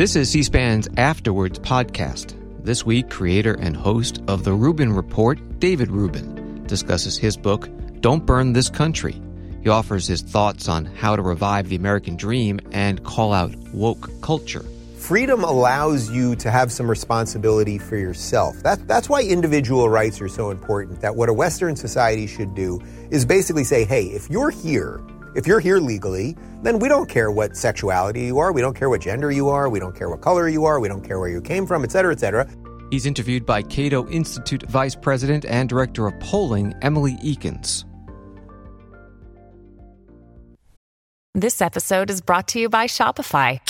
This is C SPAN's After Words podcast. This week, creator and host of The Rubin Report, David Rubin, discusses his book, Don't Burn This Country. He offers his thoughts on how to revive the American dream and call out woke culture. Freedom allows you to have some responsibility for yourself. That, that's why individual rights are so important. That what a Western society should do is basically say, hey, if you're here, if you're here legally, then we don't care what sexuality you are, we don't care what gender you are, we don't care what color you are, we don't care where you came from, et cetera, et cetera. He's interviewed by Cato Institute Vice President and Director of Polling, Emily Ekins. This episode is brought to you by Shopify.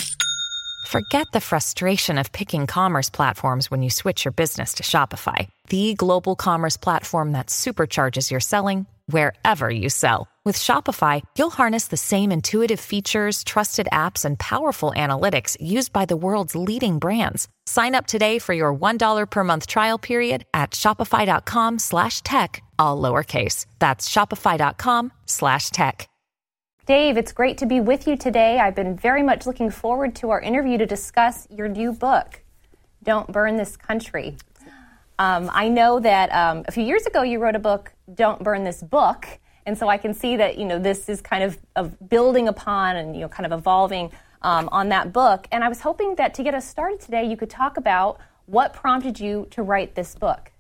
Forget the frustration of picking commerce platforms when you switch your business to Shopify, the global commerce platform that supercharges your selling wherever you sell. With Shopify, you'll harness the same intuitive features, trusted apps, and powerful analytics used by the world's leading brands. Sign up today for your $1 per month trial period at shopify.com slash tech, all lowercase. That's shopify.com slash tech. Dave, it's great to be with you today. I've been very much looking forward to our interview to discuss your new book, Don't Burn This Country. Um, I know that um, a few years ago you wrote a book, Don't Burn This Book, and so I can see that you know this is kind of, of building upon and you know kind of evolving um, on that book. And I was hoping that to get us started today, you could talk about what prompted you to write this book.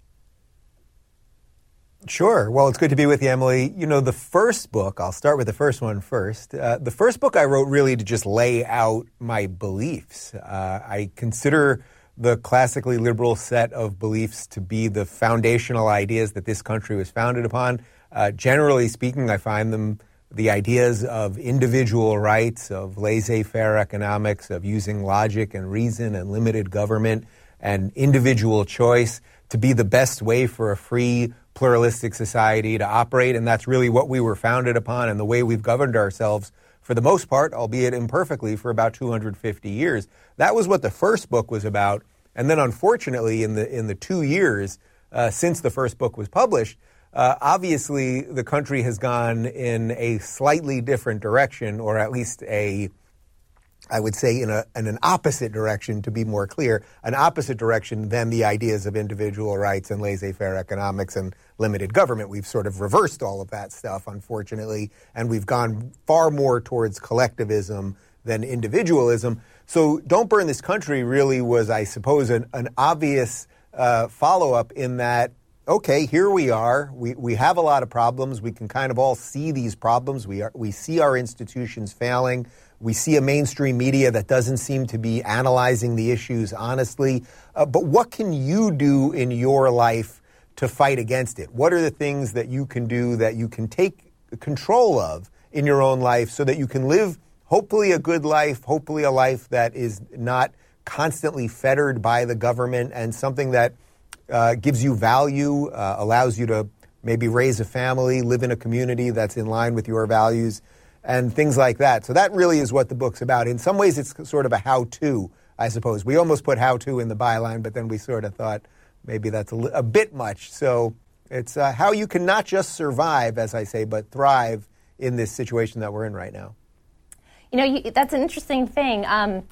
Sure. Well, it's good to be with you, Emily. You know, the first book, I'll start with the first one first. Uh, the first book I wrote really to just lay out my beliefs. Uh, I consider the classically liberal set of beliefs to be the foundational ideas that this country was founded upon. Uh, generally speaking, I find them the ideas of individual rights, of laissez faire economics, of using logic and reason and limited government and individual choice to be the best way for a free, pluralistic society to operate. And that's really what we were founded upon and the way we've governed ourselves for the most part, albeit imperfectly, for about 250 years. That was what the first book was about. And then, unfortunately, in the, in the two years uh, since the first book was published, uh, obviously the country has gone in a slightly different direction, or at least a I would say in, a, in an opposite direction, to be more clear, an opposite direction than the ideas of individual rights and laissez faire economics and limited government. We've sort of reversed all of that stuff, unfortunately, and we've gone far more towards collectivism than individualism. So, Don't Burn This Country really was, I suppose, an, an obvious uh, follow up in that okay, here we are. We, we have a lot of problems. We can kind of all see these problems. We, are, we see our institutions failing. We see a mainstream media that doesn't seem to be analyzing the issues honestly. Uh, but what can you do in your life to fight against it? What are the things that you can do that you can take control of in your own life so that you can live hopefully a good life, hopefully a life that is not constantly fettered by the government and something that uh, gives you value, uh, allows you to maybe raise a family, live in a community that's in line with your values, and things like that. So that really is what the book's about. In some ways, it's sort of a how-to, I suppose. We almost put how-to in the byline, but then we sort of thought maybe that's a, a bit much. So it's uh, how you can not just survive, as I say, but thrive in this situation that we're in right now. You know, you, that's an interesting thing. Um,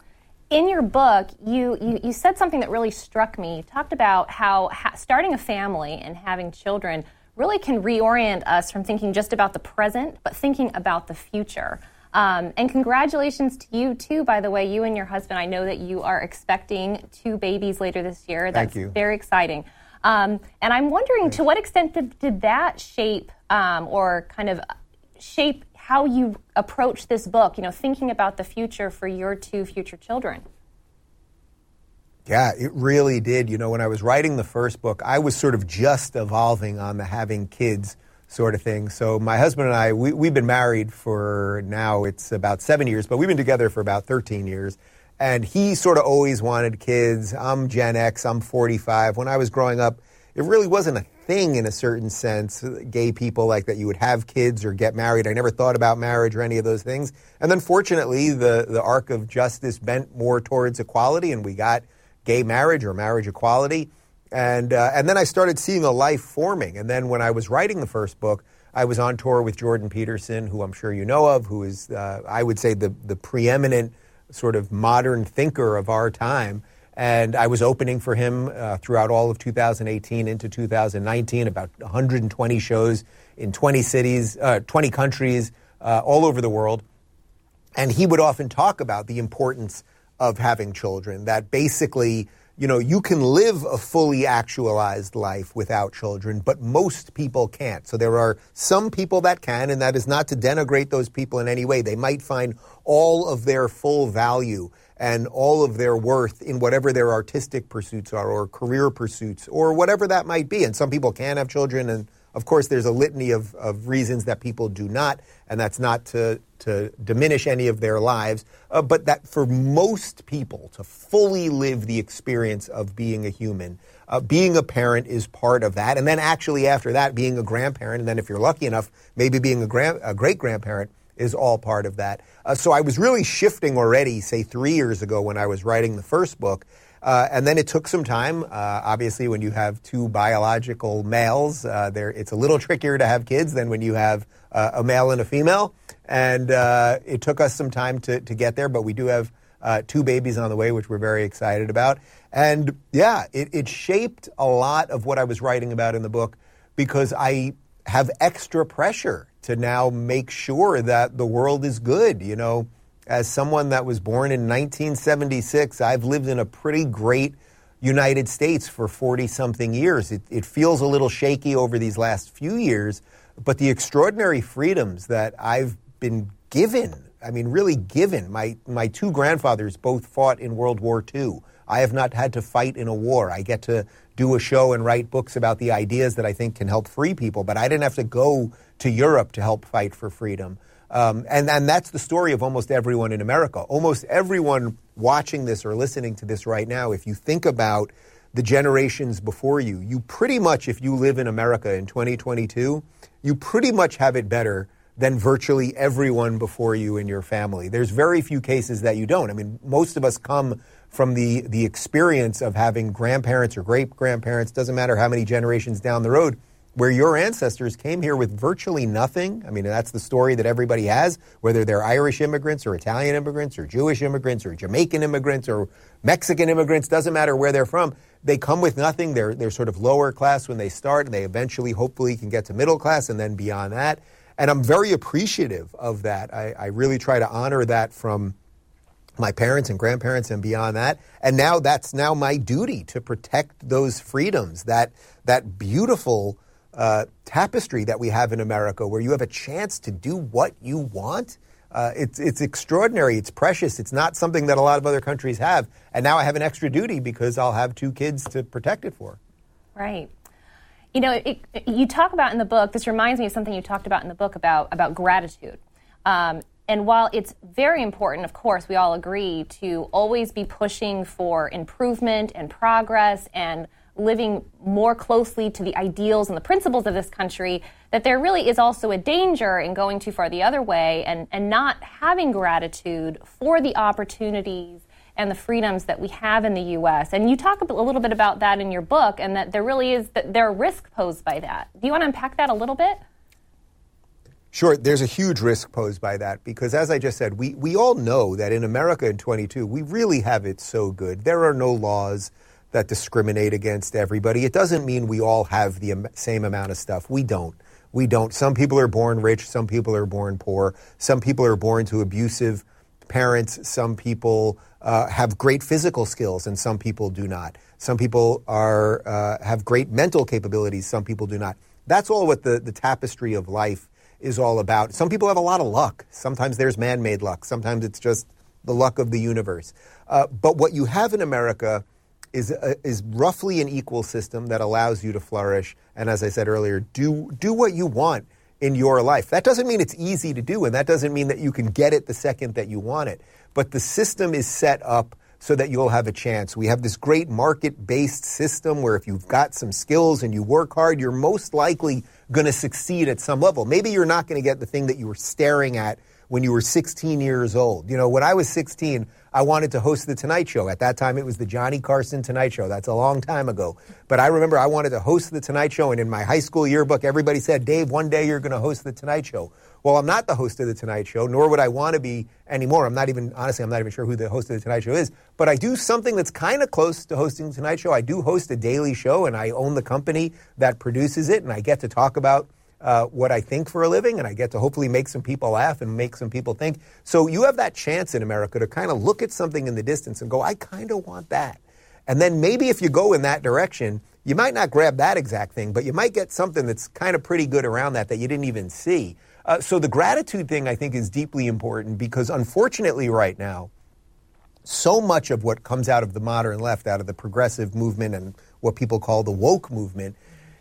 in your book, you, you, you, said something that really struck me. You talked about how ha- starting a family and having children really can reorient us from thinking just about the present, but thinking about the future. Um, and congratulations to you, too, by the way, you and your husband. I know that you are expecting two babies later this year. That's Thank you. very exciting. Um, and I'm wondering Thanks. to what extent did, did that shape um, or kind of shape how you approach this book, you know, thinking about the future for your two future children. Yeah, it really did. You know, when I was writing the first book, I was sort of just evolving on the having kids sort of thing. So my husband and I, we, we've been married for now, it's about seven years, but we've been together for about 13 years. And he sort of always wanted kids. I'm Gen X, I'm 45. When I was growing up, it really wasn't a thing in a certain sense, gay people like that you would have kids or get married. I never thought about marriage or any of those things. And then fortunately, the, the arc of justice bent more towards equality, and we got gay marriage or marriage equality. And, uh, and then I started seeing a life forming. And then when I was writing the first book, I was on tour with Jordan Peterson, who I'm sure you know of, who is, uh, I would say, the, the preeminent sort of modern thinker of our time. And I was opening for him uh, throughout all of 2018 into 2019, about 120 shows in 20 cities, uh, 20 countries, uh, all over the world. And he would often talk about the importance of having children, that basically, you know, you can live a fully actualized life without children, but most people can't. So there are some people that can, and that is not to denigrate those people in any way. They might find all of their full value and all of their worth in whatever their artistic pursuits are or career pursuits or whatever that might be. And some people can have children and of course, there's a litany of, of reasons that people do not, and that's not to, to diminish any of their lives, uh, but that for most people to fully live the experience of being a human, uh, being a parent is part of that. And then actually after that, being a grandparent, and then if you're lucky enough, maybe being a, grand, a great grandparent is all part of that. Uh, so I was really shifting already, say three years ago when I was writing the first book, uh, and then it took some time. Uh, obviously, when you have two biological males, uh, there it's a little trickier to have kids than when you have uh, a male and a female. And uh, it took us some time to, to get there, but we do have uh, two babies on the way, which we're very excited about. And yeah, it, it shaped a lot of what I was writing about in the book because I have extra pressure to now make sure that the world is good. You know, as someone that was born in 1976, I've lived in a pretty great United States for 40 something years. It, it, feels a little shaky over these last few years, but the extraordinary freedoms that I've been given, I mean, really given. My, my two grandfathers both fought in World War II. I have not had to fight in a war. I get to do a show and write books about the ideas that I think can help free people, but I didn't have to go to Europe to help fight for freedom. Um, and, and that's the story of almost everyone in America. Almost everyone watching this or listening to this right now, if you think about the generations before you, you pretty much, if you live in America in 2022, you pretty much have it better than virtually everyone before you in your family. There's very few cases that you don't. I mean, most of us come from the, the experience of having grandparents or great grandparents, doesn't matter how many generations down the road, where your ancestors came here with virtually nothing. I mean, that's the story that everybody has, whether they're Irish immigrants or Italian immigrants or Jewish immigrants or Jamaican immigrants or Mexican immigrants, doesn't matter where they're from. They come with nothing. They're, they're sort of lower class when they start, and they eventually, hopefully, can get to middle class and then beyond that. And I'm very appreciative of that. I, I really try to honor that from my parents and grandparents and beyond that. And now that's now my duty to protect those freedoms, that, that beautiful uh, tapestry that we have in America, where you have a chance to do what you want. Uh, it's it's extraordinary. It's precious. It's not something that a lot of other countries have. And now I have an extra duty because I'll have two kids to protect it for. Right. You know, it, it, you talk about in the book. This reminds me of something you talked about in the book about about gratitude. Um, and while it's very important, of course, we all agree to always be pushing for improvement and progress and living more closely to the ideals and the principles of this country, that there really is also a danger in going too far the other way and, and not having gratitude for the opportunities and the freedoms that we have in the U.S. And you talk a little bit about that in your book, and that there really is that there are risks posed by that. Do you want to unpack that a little bit? Sure, there's a huge risk posed by that because, as I just said, we, we all know that in America in 22, we really have it so good. There are no laws that discriminate against everybody. It doesn't mean we all have the same amount of stuff. We don't. We don't. Some people are born rich, some people are born poor, some people are born to abusive parents, some people uh, have great physical skills, and some people do not. Some people are, uh, have great mental capabilities, some people do not. That's all what the, the tapestry of life is all about. Some people have a lot of luck. Sometimes there's man made luck, sometimes it's just the luck of the universe. Uh, but what you have in America is, a, is roughly an equal system that allows you to flourish. And as I said earlier, do, do what you want in your life. That doesn't mean it's easy to do, and that doesn't mean that you can get it the second that you want it. But the system is set up so that you'll have a chance. We have this great market based system where if you've got some skills and you work hard, you're most likely going to succeed at some level. Maybe you're not going to get the thing that you were staring at when you were 16 years old. You know, when I was 16, I wanted to host the Tonight Show. At that time, it was the Johnny Carson Tonight Show. That's a long time ago. But I remember I wanted to host the Tonight Show, and in my high school yearbook, everybody said, Dave, one day you're going to host the Tonight Show. well, I'm not the host of The Tonight Show, nor would I want to be anymore. I'm not even, honestly, I'm not even sure who the host of The Tonight Show is, but I do something that's kind of close to hosting The Tonight Show. I do host a daily show, and I own the company that produces it, and I get to talk about uh, what I think for a living, and I get to hopefully make some people laugh and make some people think. So you have that chance in America to kind of look at something in the distance and go, I kind of want that. And then maybe if you go in that direction, you might not grab that exact thing, but you might get something that's kind of pretty good around that that you didn't even see. Uh, so the gratitude thing, I think, is deeply important because unfortunately, right now, so much of what comes out of the modern left, out of the progressive movement and what people call the woke movement,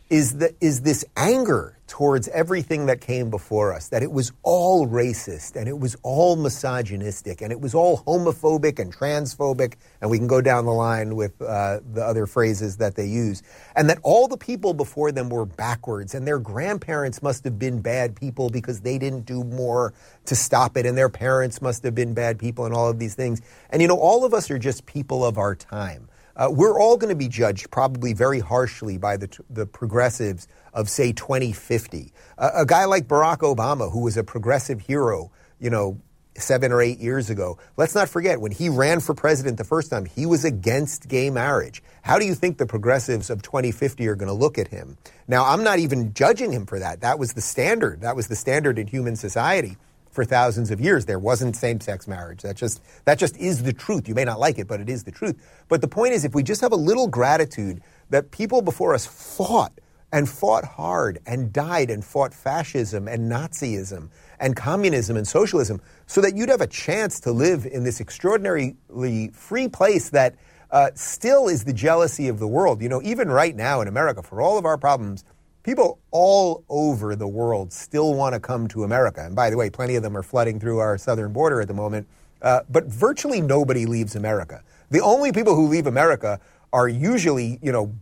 is, the, is this anger towards everything that came before us, that it was all racist and it was all misogynistic and it was all homophobic and transphobic, and we can go down the line with uh, the other phrases that they use, and that all the people before them were backwards and their grandparents must have been bad people because they didn't do more to stop it, and their parents must have been bad people and all of these things. And you know, all of us are just people of our time. Uh, we're all going to be judged probably very harshly by the, the progressives of, say, 2050. Uh, a guy like Barack Obama, who was a progressive hero, you know, seven or eight years ago, let's not forget when he ran for president the first time, he was against gay marriage. How do you think the progressives of 2050 are going to look at him? Now, I'm not even judging him for that. That was the standard. That was the standard in human society for thousands of years. There wasn't same-sex marriage. That just that just is the truth. You may not like it, but it is the truth. But the point is, if we just have a little gratitude that people before us fought and fought hard and died and fought fascism and Nazism and communism and socialism, so that you'd have a chance to live in this extraordinarily free place that uh, still is the jealousy of the world. You know, even right now in America, for all of our problems people all over the world still want to come to America. And by the way, plenty of them are flooding through our southern border at the moment. Uh, but virtually nobody leaves America. The only people who leave America are usually, you know,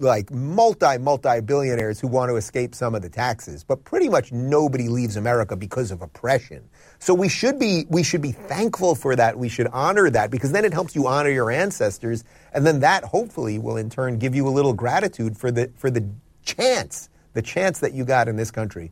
like multi multi billionaires who want to escape some of the taxes. But pretty much nobody leaves America because of oppression. So we should be we should be thankful for that. We should honor that because then it helps you honor your ancestors, and then that hopefully will in turn give you a little gratitude for the for the chance the chance that you got in this country?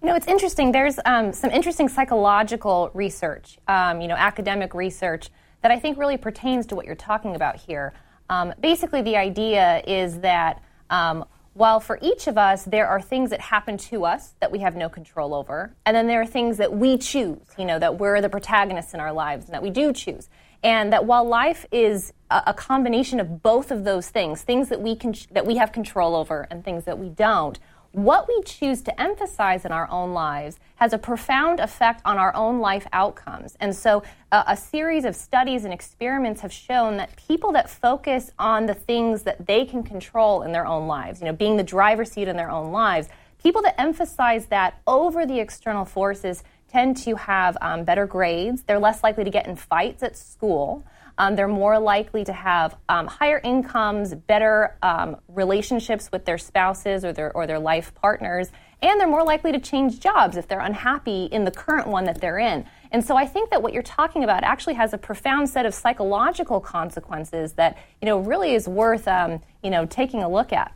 You know, it's interesting. There's um, some interesting psychological research, um, you know, academic research that I think really pertains to what you're talking about here. Um, basically, the idea is that um, while for each of us there are things that happen to us that we have no control over, and then there are things that we choose, you know, that we're the protagonists in our lives and that we do choose. And that while life is a, a combination of both of those things, things that we can that we have control over and things that we don't, what we choose to emphasize in our own lives has a profound effect on our own life outcomes. And so, uh, a series of studies and experiments have shown that people that focus on the things that they can control in their own lives, you know, being the driver's seat in their own lives, people that emphasize that over the external forces tend to have um, better grades. They're less likely to get in fights at school. Um, they're more likely to have um, higher incomes, better um, relationships with their spouses or their or their life partners, and they're more likely to change jobs if they're unhappy in the current one that they're in. And so I think that what you're talking about actually has a profound set of psychological consequences that you know really is worth um, you know taking a look at.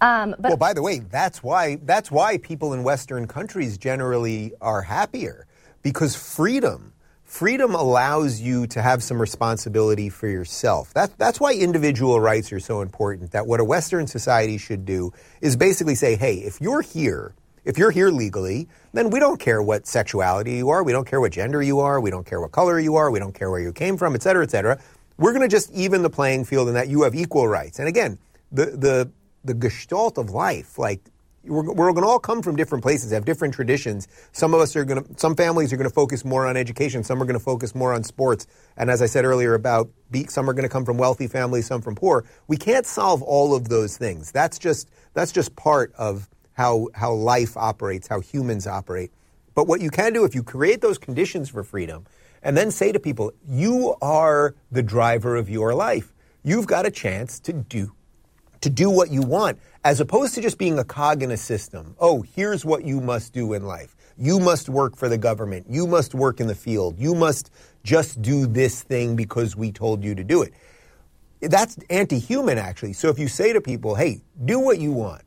Um, well, by the way, that's why that's why people in Western countries generally are happier because freedom freedom allows you to have some responsibility for yourself. That, that's why individual rights are so important. That what a Western society should do is basically say, hey, if you're here, if you're here legally, then we don't care what sexuality you are, we don't care what gender you are, we don't care what color you are, we don't care where you came from, et cetera, et cetera. We're going to just even the playing field in that you have equal rights. And again, the, the the gestalt of life. Like we're, we're going to all come from different places, have different traditions. Some of us are going to, some families are going to focus more on education. Some are going to focus more on sports. And as I said earlier about, some are going to come from wealthy families, some from poor. We can't solve all of those things. That's just, that's just part of how, how life operates, how humans operate. But what you can do if you create those conditions for freedom and then say to people, you are the driver of your life. You've got a chance to do to do what you want, as opposed to just being a cog in a system. Oh, here's what you must do in life. You must work for the government. You must work in the field. You must just do this thing because we told you to do it. That's anti human, actually. So if you say to people, hey, do what you want,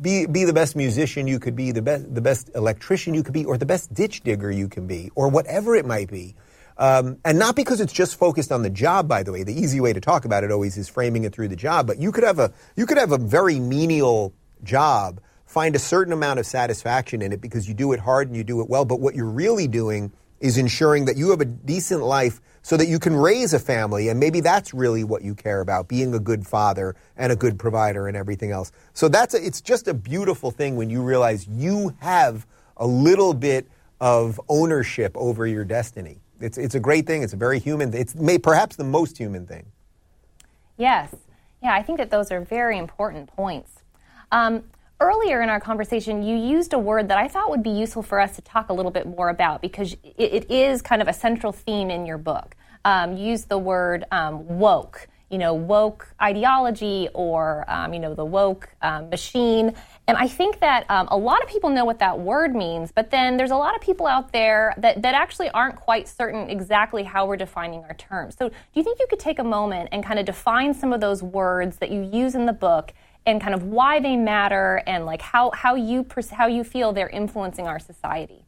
be be the best musician you could be, the best the best electrician you could be, or the best ditch digger you can be, or whatever it might be. Um, and not because it's just focused on the job, by the way. The easy way to talk about it always is framing it through the job. But you could have a you could have a very menial job, find a certain amount of satisfaction in it because you do it hard and you do it well. But what you're really doing is ensuring that you have a decent life so that you can raise a family. And maybe that's really what you care about, being a good father and a good provider and everything else. So that's a, it's just a beautiful thing when you realize you have a little bit of ownership over your destiny. It's, it's a great thing. It's a very human. It's may, perhaps the most human thing. Yes. Yeah, I think that those are very important points. Um, earlier in our conversation, you used a word that I thought would be useful for us to talk a little bit more about because it, it is kind of a central theme in your book. Um, you used the word um, woke, you know, woke ideology or, um, you know, the woke um, machine. And I think that um, a lot of people know what that word means, but then there's a lot of people out there that, that actually aren't quite certain exactly how we're defining our terms. So, do you think you could take a moment and kind of define some of those words that you use in the book and kind of why they matter and like how, how you how you feel they're influencing our society.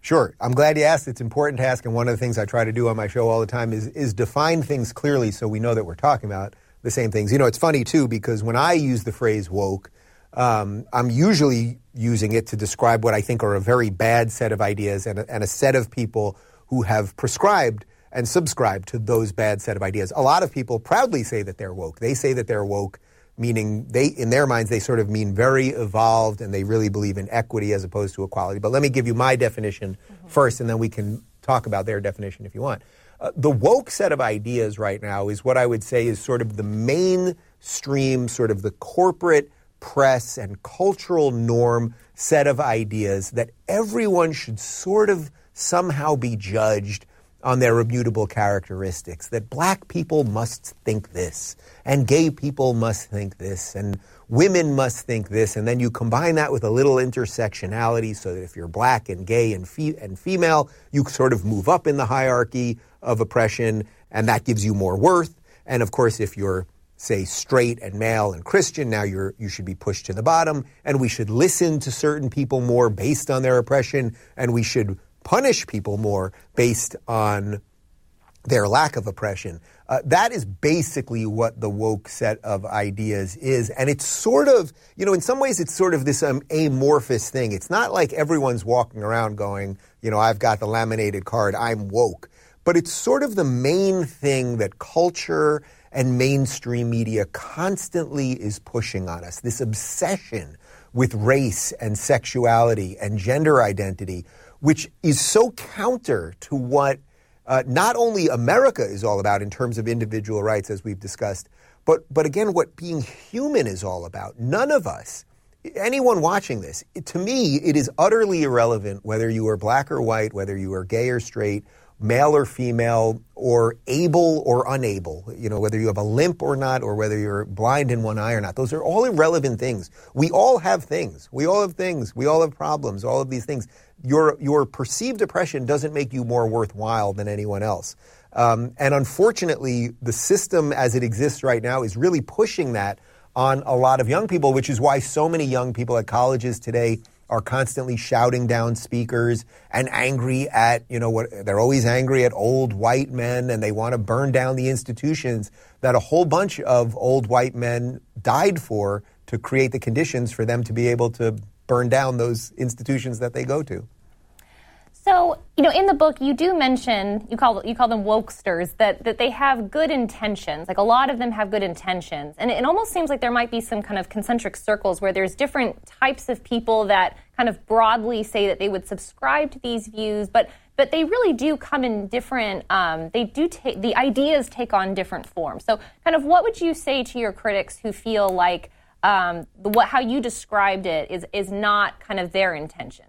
Sure. I'm glad you asked. It's an important to ask, and one of the things I try to do on my show all the time is is define things clearly so we know that we're talking about the same things. You know, it's funny too because when I use the phrase woke, um, I'm usually using it to describe what I think are a very bad set of ideas and a, and a set of people who have prescribed and subscribed to those bad set of ideas. A lot of people proudly say that they're woke. They say that they're woke meaning they in their minds they sort of mean very evolved and they really believe in equity as opposed to equality but let me give you my definition mm-hmm. first and then we can talk about their definition if you want uh, the woke set of ideas right now is what i would say is sort of the mainstream sort of the corporate press and cultural norm set of ideas that everyone should sort of somehow be judged on their immutable characteristics that black people must think this, and gay people must think this, and women must think this, and then you combine that with a little intersectionality so that if you're black and gay and, fe- and female, you sort of move up in the hierarchy of oppression, and that gives you more worth. And of course, if you're say straight and male and Christian, now you're you should be pushed to the bottom, and we should listen to certain people more based on their oppression, and we should punish people more based on their lack of oppression. Uh, that is basically what the woke set of ideas is. And it's sort of, you know, in some ways it's sort of this um, amorphous thing. It's not like everyone's walking around going, you know, I've got the laminated card, I'm woke. But it's sort of the main thing that culture and mainstream media constantly is pushing on us this obsession with race and sexuality and gender identity which is so counter to what uh, not only America is all about in terms of individual rights, as we've discussed, but, but again, what being human is all about. None of us, anyone watching this, to me, it is utterly irrelevant whether you are black or white, whether you are gay or straight, male or female, or able or unable, you know, whether you have a limp or not, or whether you're blind in one eye or not. Those are all irrelevant things. We all have things. We all have things. We all have problems, all of these things your your perceived oppression doesn't make you more worthwhile than anyone else. Um, and unfortunately, the system as it exists right now is really pushing that on a lot of young people, which is why so many young people at colleges today are constantly shouting down speakers and angry at, you know, what they're always angry at old white men and they want to burn down the institutions that a whole bunch of old white men died for to create the conditions for them to be able to burn down those institutions that they go to. So, you know, in the book, you do mention you call you call them wokesters that that they have good intentions. Like a lot of them have good intentions, and it, it almost seems like there might be some kind of concentric circles where there's different types of people that kind of broadly say that they would subscribe to these views, but but they really do come in different. Um, they do take the ideas take on different forms. So, kind of, what would you say to your critics who feel like um, what how you described it is is not kind of their intention.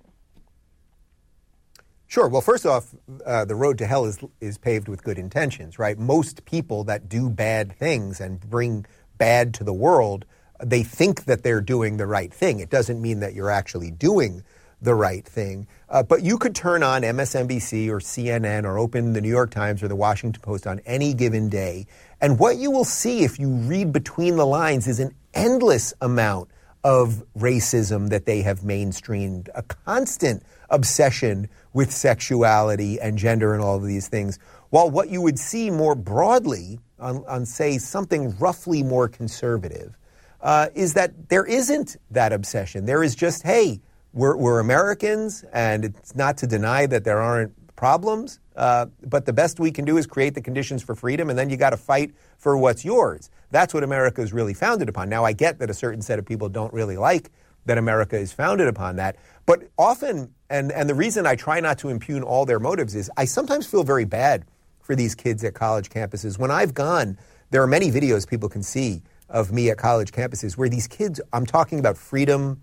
Sure. Well, first off, uh, the road to hell is is paved with good intentions, right? Most people that do bad things and bring bad to the world, they think that they're doing the right thing. It doesn't mean that you're actually doing the right thing. Uh, but you could turn on MSNBC or CNN or open the New York Times or the Washington Post on any given day. And what you will see if you read between the lines is an endless amount of racism that they have mainstreamed, a constant obsession with sexuality and gender and all of these things. While what you would see more broadly on, on say, something roughly more conservative, uh, is that there isn't that obsession. There is just, hey, we're, we're Americans, and it's not to deny that there aren't problems, uh, but the best we can do is create the conditions for freedom, and then you got to fight for what's yours. That's what America is really founded upon. Now, I get that a certain set of people don't really like that America is founded upon that, but often, and, and the reason I try not to impugn all their motives is I sometimes feel very bad for these kids at college campuses. When I've gone, there are many videos people can see of me at college campuses where these kids, I'm talking about freedom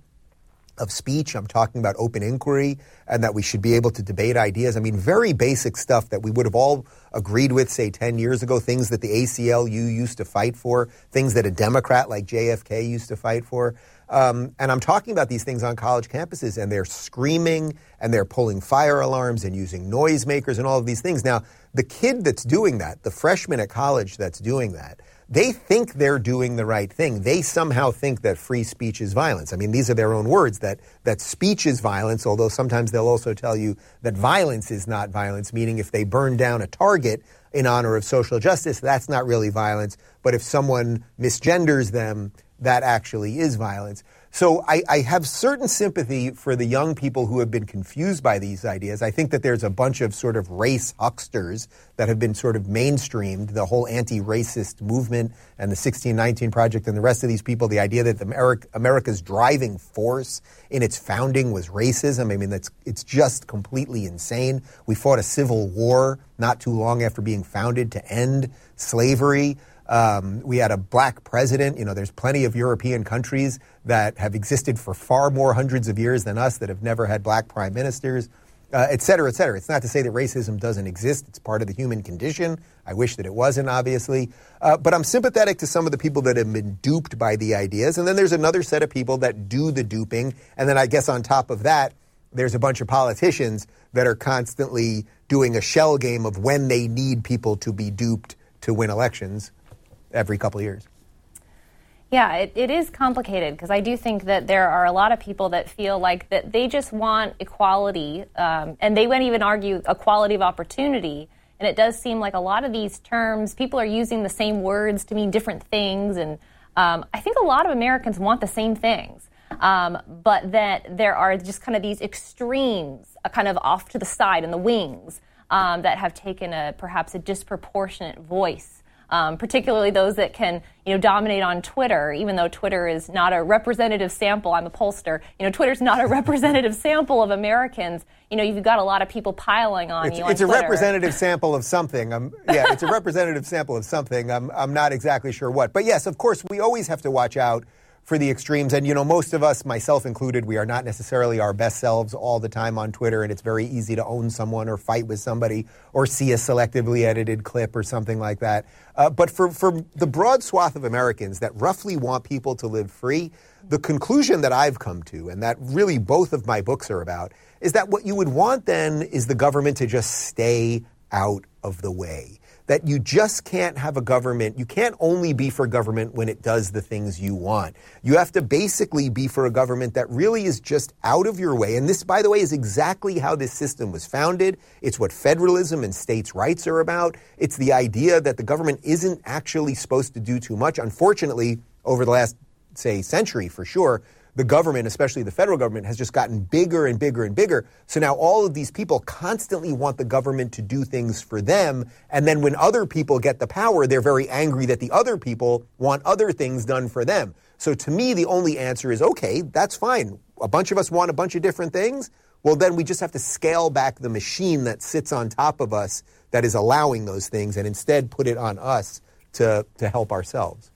of speech, I'm talking about open inquiry, and that we should be able to debate ideas. I mean, very basic stuff that we would have all agreed with, say, 10 years ago, things that the ACLU used to fight for, things that a Democrat like JFK used to fight for. Um, and I'm talking about these things on college campuses, and they're screaming and they're pulling fire alarms and using noisemakers and all of these things. Now, the kid that's doing that, the freshman at college that's doing that, they think they're doing the right thing. They somehow think that free speech is violence. I mean, these are their own words that, that speech is violence, although sometimes they'll also tell you that violence is not violence, meaning if they burn down a target in honor of social justice, that's not really violence. But if someone misgenders them, that actually is violence. So I, I, have certain sympathy for the young people who have been confused by these ideas. I think that there's a bunch of sort of race hucksters that have been sort of mainstreamed, the whole anti-racist movement and the 1619 Project and the rest of these people, the idea that America, America's driving force in its founding was racism. I mean, that's, it's just completely insane. We fought a civil war not too long after being founded to end slavery. Um, we had a black president. You know, there's plenty of European countries that have existed for far more hundreds of years than us that have never had black prime ministers, uh, et cetera, et cetera. It's not to say that racism doesn't exist. It's part of the human condition. I wish that it wasn't, obviously. Uh, but I'm sympathetic to some of the people that have been duped by the ideas. And then there's another set of people that do the duping. And then I guess on top of that, there's a bunch of politicians that are constantly doing a shell game of when they need people to be duped to win elections every couple of years. Yeah, it, it is complicated because I do think that there are a lot of people that feel like that they just want equality, um, and they wouldn't even argue equality of opportunity. And it does seem like a lot of these terms, people are using the same words to mean different things. And um, I think a lot of Americans want the same things, um, but that there are just kind of these extremes, uh, kind of off to the side in the wings, um, that have taken a perhaps a disproportionate voice um, particularly those that can you know dominate on Twitter. Even though Twitter is not a representative sample, I'm a pollster. You know, Twitter's not a representative sample of Americans. You know, you've got a lot of people piling on it's, you. It's on a representative sample of something. Um, yeah, it's a representative sample of something. I'm, I'm not exactly sure what, but yes, of course, we always have to watch out for the extremes. And, you know, most of us, myself included, we are not necessarily our best selves all the time on Twitter, and it's very easy to own someone or fight with somebody or see a selectively edited clip or something like that. Uh, but for, for the broad swath of Americans that roughly want people to live free, the conclusion that I've come to, and that really both of my books are about, is that what you would want then is the government to just stay out of the way that you just can't have a government. You can't only be for government when it does the things you want. You have to basically be for a government that really is just out of your way. And this, by the way, is exactly how this system was founded. It's what federalism and states' rights are about. It's the idea that the government isn't actually supposed to do too much. Unfortunately, over the last, say, century for sure, the government, especially the federal government, has just gotten bigger and bigger and bigger. So now all of these people constantly want the government to do things for them. And then when other people get the power, they're very angry that the other people want other things done for them. So to me, the only answer is okay, that's fine. A bunch of us want a bunch of different things. Well, then we just have to scale back the machine that sits on top of us that is allowing those things and instead put it on us to, to help ourselves.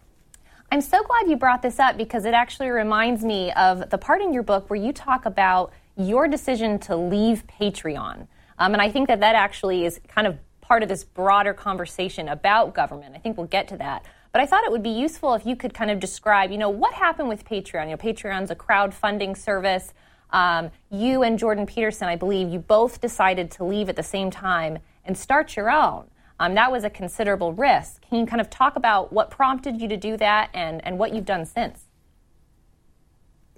I'm so glad you brought this up because it actually reminds me of the part in your book where you talk about your decision to leave Patreon. Um, and I think that that actually is kind of part of this broader conversation about government. I think we'll get to that. But I thought it would be useful if you could kind of describe, you know, what happened with Patreon. You know, Patreon's a crowdfunding service. Um, you and Jordan Peterson, I believe, you both decided to leave at the same time and start your own. Um, that was a considerable risk. Can you kind of talk about what prompted you to do that and, and what you've done since?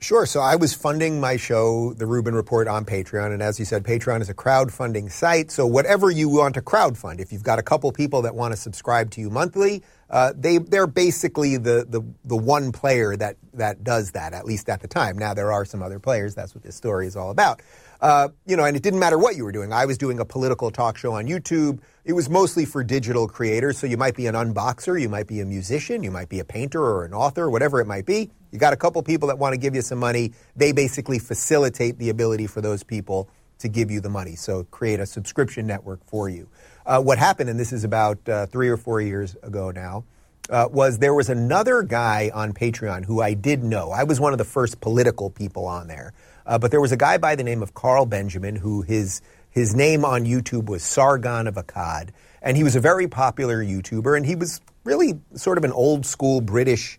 Sure. So I was funding my show, The Rubin Report, on Patreon. And as you said, Patreon is a crowdfunding site. So whatever you want to crowdfund, if you've got a couple people that want to subscribe to you monthly, uh, they, they're basically the, the, the one player that, that does that, at least at the time. Now, there are some other players. That's what this story is all about. Uh, you know, and it didn't matter what you were doing. I was doing a political talk show on YouTube. It was mostly for digital creators. So you might be an unboxer, you might be a musician, you might be a painter or an author, whatever it might be. You got a couple people that want to give you some money. They basically facilitate the ability for those people to give you the money. So create a subscription network for you. Uh, what happened, and this is about uh, three or four years ago now, uh, was there was another guy on Patreon who I did know. I was one of the first political people on there. Uh, but there was a guy by the name of Carl Benjamin who his his name on YouTube was Sargon of Akkad, and he was a very popular YouTuber, and he was really sort of an old school British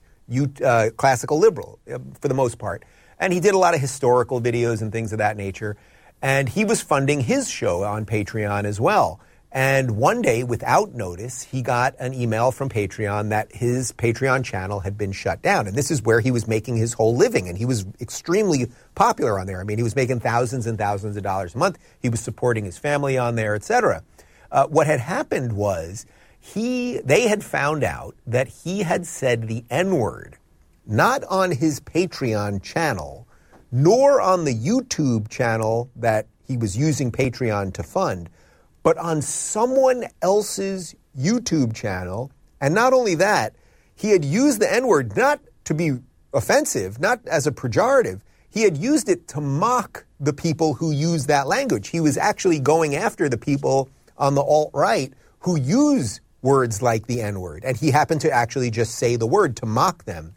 uh, classical liberal uh, for the most part. And he did a lot of historical videos and things of that nature. And he was funding his show on Patreon as well. And one day, without notice, he got an email from Patreon that his Patreon channel had been shut down. And this is where he was making his whole living. And he was extremely popular on there. I mean, he was making thousands and thousands of dollars a month. He was supporting his family on there, etc. Uh, what had happened was he, they had found out that he had said the N word, not on his Patreon channel, nor on the YouTube channel that he was using Patreon to fund but on someone else's YouTube channel. And not only that, he had used the N word not to be offensive, not as a pejorative. He had used it to mock the people who use that language. He was actually going after the people on the alt right who use words like the N word. And he happened to actually just say the word to mock them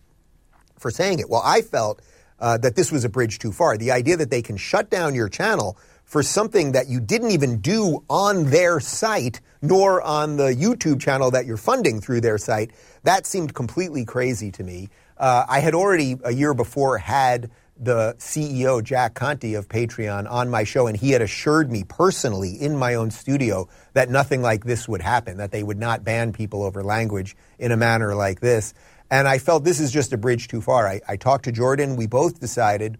for saying it. Well, I felt uh, that this was a bridge too far. The idea that they can shut down your channel for something that you didn't even do on their site, nor on the YouTube channel that you're funding through their site, that seemed completely crazy to me. Uh, I had already a year before had the CEO, Jack Conte of Patreon, on my show, and he had assured me personally in my own studio that nothing like this would happen, that they would not ban people over language in a manner like this. And I felt this is just a bridge too far. I, I talked to Jordan. We both decided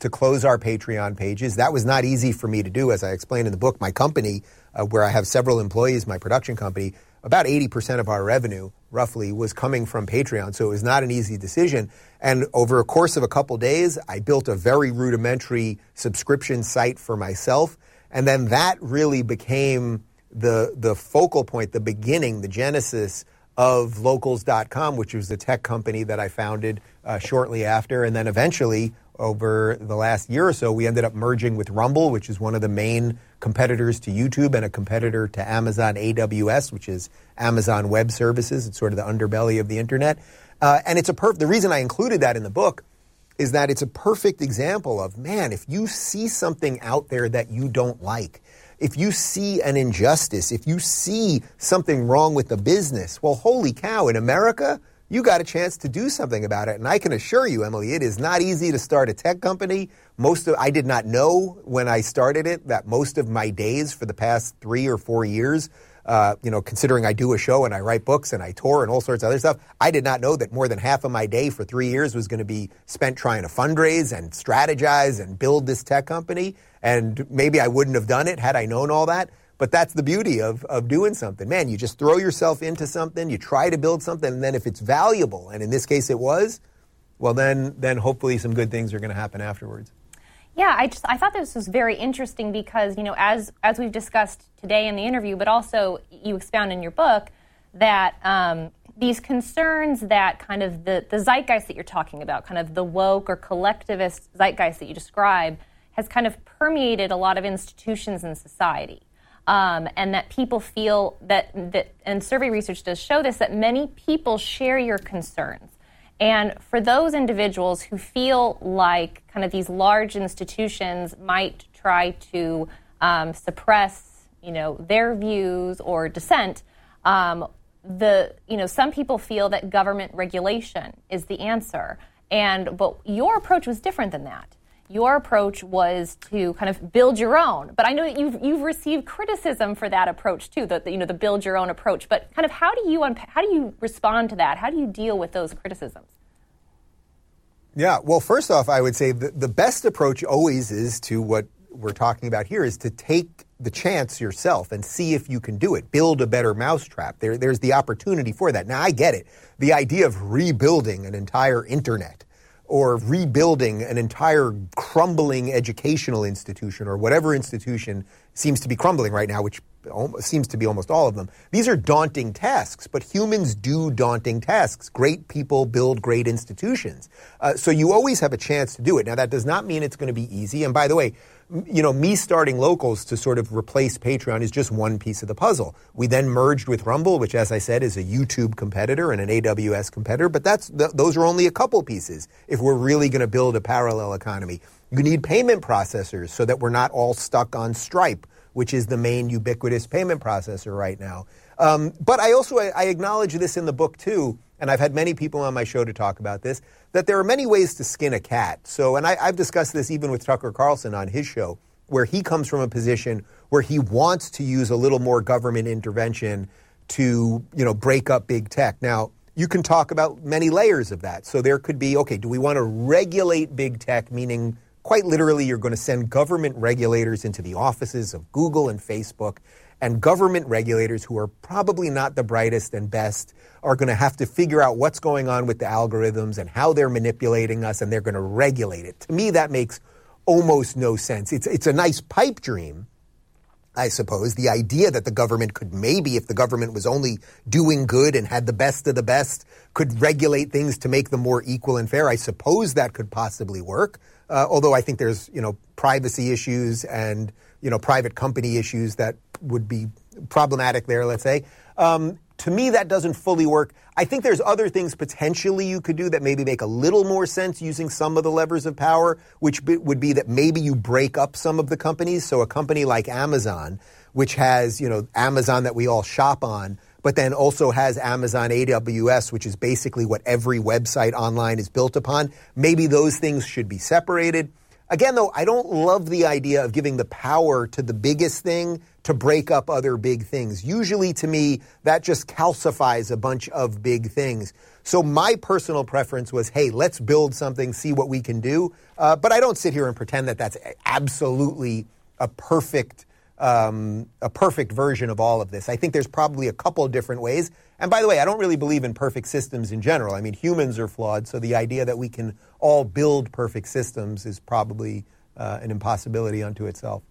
to close our Patreon pages. That was not easy for me to do. As I explained in the book, my company, uh, where I have several employees, my production company, about 80% of our revenue, roughly, was coming from Patreon. So it was not an easy decision. And over a course of a couple days, I built a very rudimentary subscription site for myself. And then that really became the, the focal point, the beginning, the genesis of locals.com, which was the tech company that I founded uh, shortly after. And then eventually, over the last year or so, we ended up merging with Rumble, which is one of the main competitors to YouTube and a competitor to Amazon AWS, which is Amazon Web Services. It's sort of the underbelly of the internet. Uh, and it's a perf- the reason I included that in the book is that it's a perfect example of man, if you see something out there that you don't like, if you see an injustice, if you see something wrong with the business, well, holy cow, in America, you got a chance to do something about it. And I can assure you, Emily, it is not easy to start a tech company. Most of, I did not know when I started it that most of my days for the past three or four years, uh, you know, considering I do a show and I write books and I tour and all sorts of other stuff, I did not know that more than half of my day for three years was going to be spent trying to fundraise and strategize and build this tech company. And maybe I wouldn't have done it had I known all that. But that's the beauty of, of doing something. Man, you just throw yourself into something, you try to build something, and then if it's valuable, and in this case it was, well then then hopefully some good things are going to happen afterwards. Yeah, I just I thought this was very interesting because, you know, as as we've discussed today in the interview, but also you expound in your book that um, these concerns that kind of the, the zeitgeist that you're talking about, kind of the woke or collectivist zeitgeist that you describe, has kind of permeated a lot of institutions in society um, and that people feel that, that, and survey research does show this, that many people share your concerns. And for those individuals who feel like kind of these large institutions might try to um, suppress, you know, their views or dissent, um, the you know some people feel that government regulation is the answer, and but your approach was different than that your approach was to kind of build your own. But I know that you've you've received criticism for that approach too, the, the, you know the build your own approach. But kind of how do you how do you respond to that? How do you deal with those criticisms? Yeah, well, first off, I would say the, the best approach always is to what we're talking about here is to take the chance yourself and see if you can do it. Build a better mousetrap. There, there's the opportunity for that. Now, I get it. The idea of rebuilding an entire internet or rebuilding an entire crumbling educational institution or whatever institution seems to be crumbling right now, which seems to be almost all of them. These are daunting tasks, but humans do daunting tasks. Great people build great institutions. Uh, so you always have a chance to do it. Now, that does not mean it's going to be easy. And by the way, you know, me starting locals to sort of replace Patreon is just one piece of the puzzle. We then merged with Rumble, which, as I said, is a YouTube competitor and an AWS competitor. But that's th- those are only a couple pieces. If we're really going to build a parallel economy, you need payment processors so that we're not all stuck on Stripe, which is the main ubiquitous payment processor right now. Um, but I also I, I acknowledge this in the book too, and I've had many people on my show to talk about this that there are many ways to skin a cat. So, and I, I've discussed this even with Tucker Carlson on his show, where he comes from a position where he wants to use a little more government intervention to, you know, break up big tech. Now, you can talk about many layers of that. So there could be, okay, do we want to regulate big tech, meaning quite literally you're going to send government regulators into the offices of Google and Facebook and government regulators who are probably not the brightest and best are going to have to figure out what's going on with the algorithms and how they're manipulating us and they're going to regulate it. To me, that makes almost no sense. It's, it's a nice pipe dream, I suppose. The idea that the government could maybe, if the government was only doing good and had the best of the best, could regulate things to make them more equal and fair. I suppose that could possibly work. Uh, although I think there's, you know, privacy issues and, you know, private company issues that would be problematic there, let's say. Um, to me, that doesn't fully work. I think there's other things potentially you could do that maybe make a little more sense using some of the levers of power, which be, would be that maybe you break up some of the companies. So a company like Amazon, which has, you know, Amazon that we all shop on, but then also has Amazon AWS, which is basically what every website online is built upon. Maybe those things should be separated. Again, though, I don't love the idea of giving the power to the biggest thing to break up other big things. Usually, to me, that just calcifies a bunch of big things. So, my personal preference was hey, let's build something, see what we can do. Uh, but I don't sit here and pretend that that's absolutely a perfect. Um, a perfect version of all of this. I think there's probably a couple of different ways. And by the way, I don't really believe in perfect systems in general. I mean, humans are flawed, so the idea that we can all build perfect systems is probably uh, an impossibility unto itself.